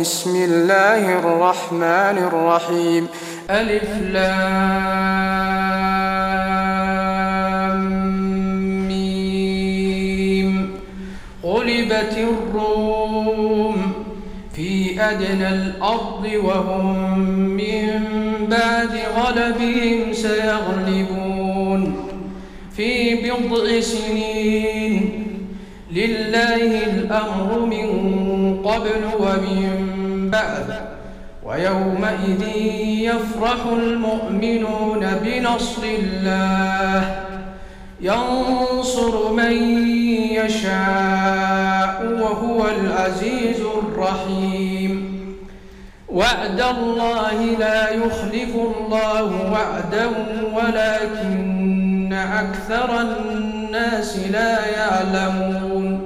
بسم الله الرحمن الرحيم. ألف لام ميم. غلبت الروم في أدنى الأرض وهم من بعد غلبهم سيغلبون. في بضع سنين لله الأمر من قبل ومن بعد. ويومئذ يفرح المؤمنون بنصر الله. ينصر من يشاء وهو العزيز الرحيم. وعد الله لا يخلف الله وعده ولكن أكثر الناس لا يعلمون.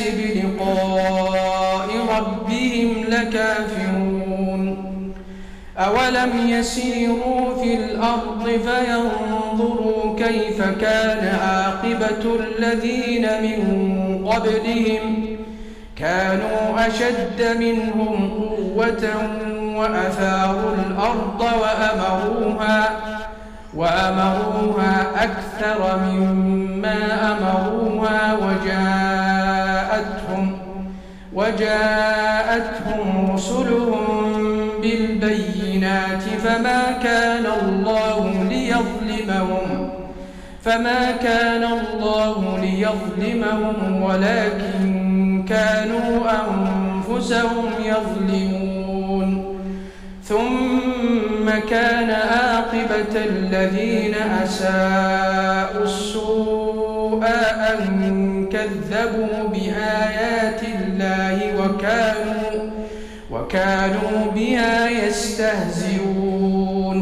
بلقاء ربهم لكافرون. أولم يسيروا في الأرض فينظروا كيف كان عاقبة الذين من قبلهم. كانوا أشد منهم قوة وأثاروا الأرض وأمروها وأمروها أكثر مما أمروها وجاءتهم وجاءتهم رسلهم بالبينات فما كان الله ليظلمهم فما كان الله ليظلمهم ولكن كانوا أنفسهم يظلمون. ثم كان عاقبة الذين أساءوا السوء أن كذبوا بآيات وكانوا بها يستهزئون.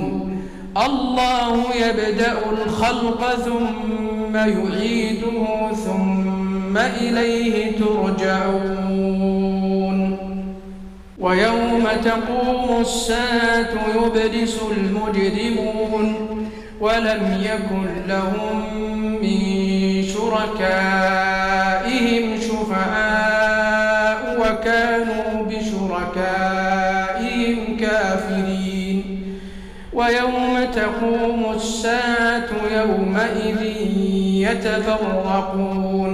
الله يبدأ الخلق ثم يعيده ثم إليه ترجعون. ويوم تقوم الساعة يبلس المجرمون. ولم يكن لهم من شركائهم تقوم الساعة يومئذ يتفرقون.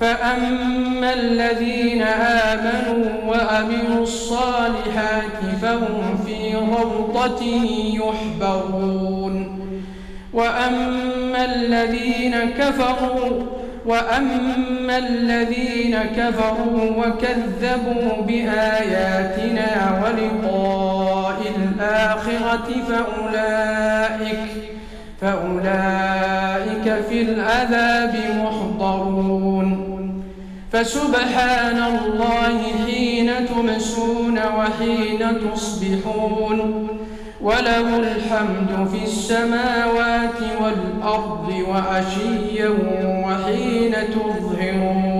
فأما الذين آمنوا وأمنوا الصالحات فهم في روضة يحبرون. وأما الذين كفروا وأما الذين كفروا وكذبوا بآياتنا ولقاء الآخرة فأولئك فأولئك في العذاب محضرون. فسبحان الله حين تمسون وحين تصبحون. وله الحمد في السماوات والأرض وعشيا وحين تظهرون.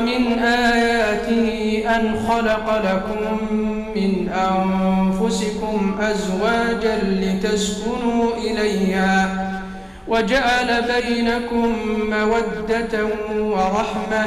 ومن آياته أن خلق لكم من أنفسكم أزواجا لتسكنوا إليها وجعل بينكم مودة ورحمة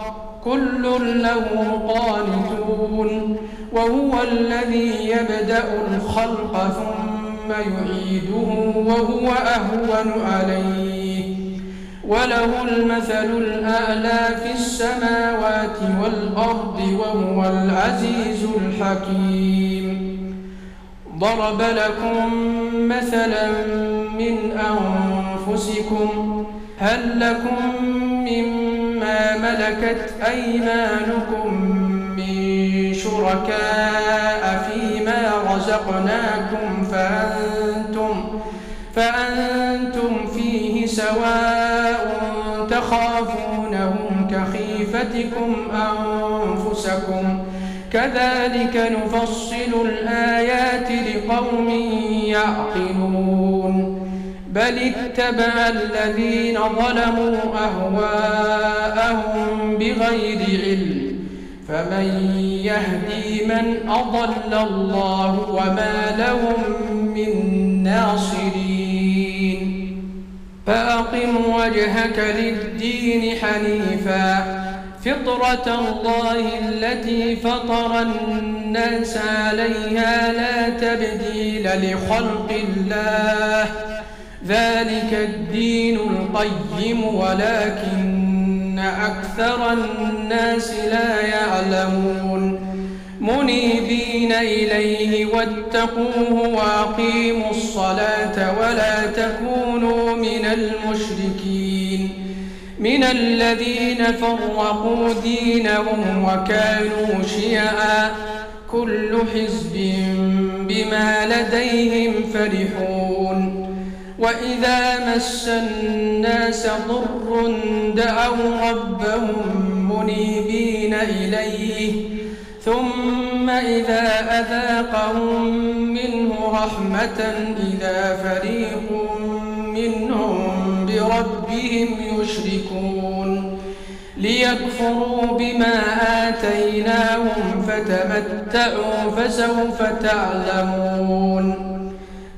كل له قانتون وهو الذي يبدأ الخلق ثم يعيده وهو أهون عليه. وله المثل الأعلى في السماوات والأرض وهو العزيز الحكيم. ضرب لكم مثلا من أنفسكم هل لكم ملكت أيمانكم من شركاء فيما رزقناكم فأنتم, فأنتم فيه سواء تخافونهم كخيفتكم أنفسكم كذلك نفصل الآيات لقوم يعقلون بل اتبع الذين ظلموا أهواءهم بغير علم فمن يهدي من أضل الله وما لهم من ناصرين فأقم وجهك للدين حنيفاً فطرة الله التي فطر الناس عليها لا تبديل لخلق الله ذلك الدين القيم ولكن أكثر الناس لا يعلمون. منيبين إليه واتقوه وأقيموا الصلاة ولا تكونوا من المشركين. من الذين فرقوا دينهم وكانوا شيعا كل حزب بما لديهم فرحون. وإذا مس الناس ضر دعوا ربهم منيبين إليه ثم إذا أذاقهم منه رحمة إذا فريق منهم بربهم يشركون. ليكفروا بما آتيناهم فتمتعوا فسوف تعلمون.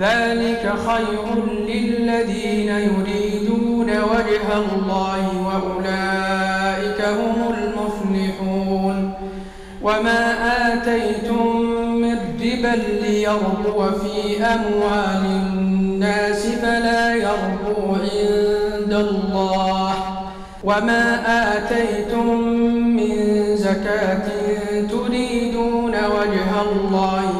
ذلك خير للذين يريدون وجه الله وأولئك هم المفلحون. وما آتيتم من ربا ليربو في أموال الناس فلا يربو عند الله. وما آتيتم من زكاة تريدون وجه الله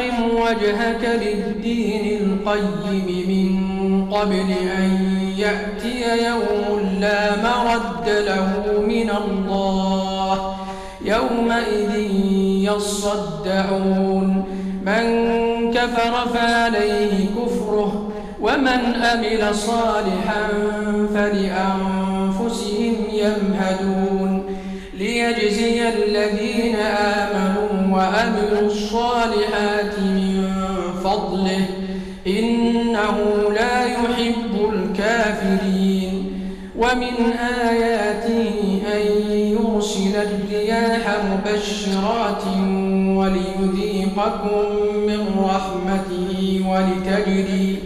فأقم وجهك للدين القيم من قبل أن يأتي يوم لا مرد له من الله. يومئذ يصدعون من كفر فعليه كفره ومن أمل صالحا فلأنفسهم يمهدون ليجزي الذين آمنوا وأملوا الصالحات من فضله إنه لا يحب الكافرين. ومن آياته أن يرسل الرياح مبشرات وليذيقكم من رحمته ولتجري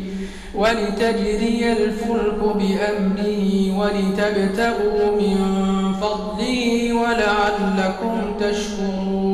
ولتجري الفلك بأمره ولتبتغوا من فضله ولعلكم تشكرون.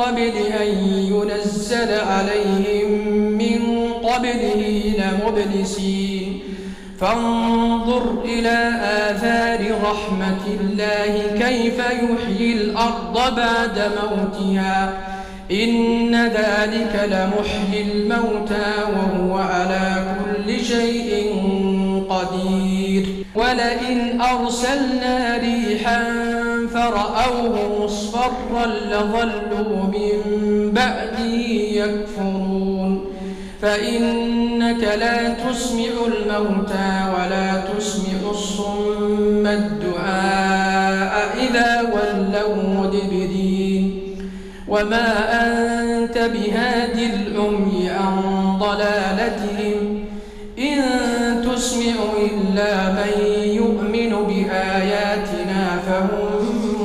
قبل أن ينزل عليهم من قبله لمبلسين. فانظر إلى آثار رحمة الله كيف يحيي الأرض بعد موتها. إن ذلك لمحيي الموتى وهو على كل شيء قدير. ولئن أرسلنا ريحا فرأوه مصفرا لظلوا من بعده يكفرون. فإنك لا تسمع الموتى ولا تسمع الصم الدعاء إذا ولوا مدبرين. وما أنت بهاد العمي عن ضلالتهم. إن تسمع إلا من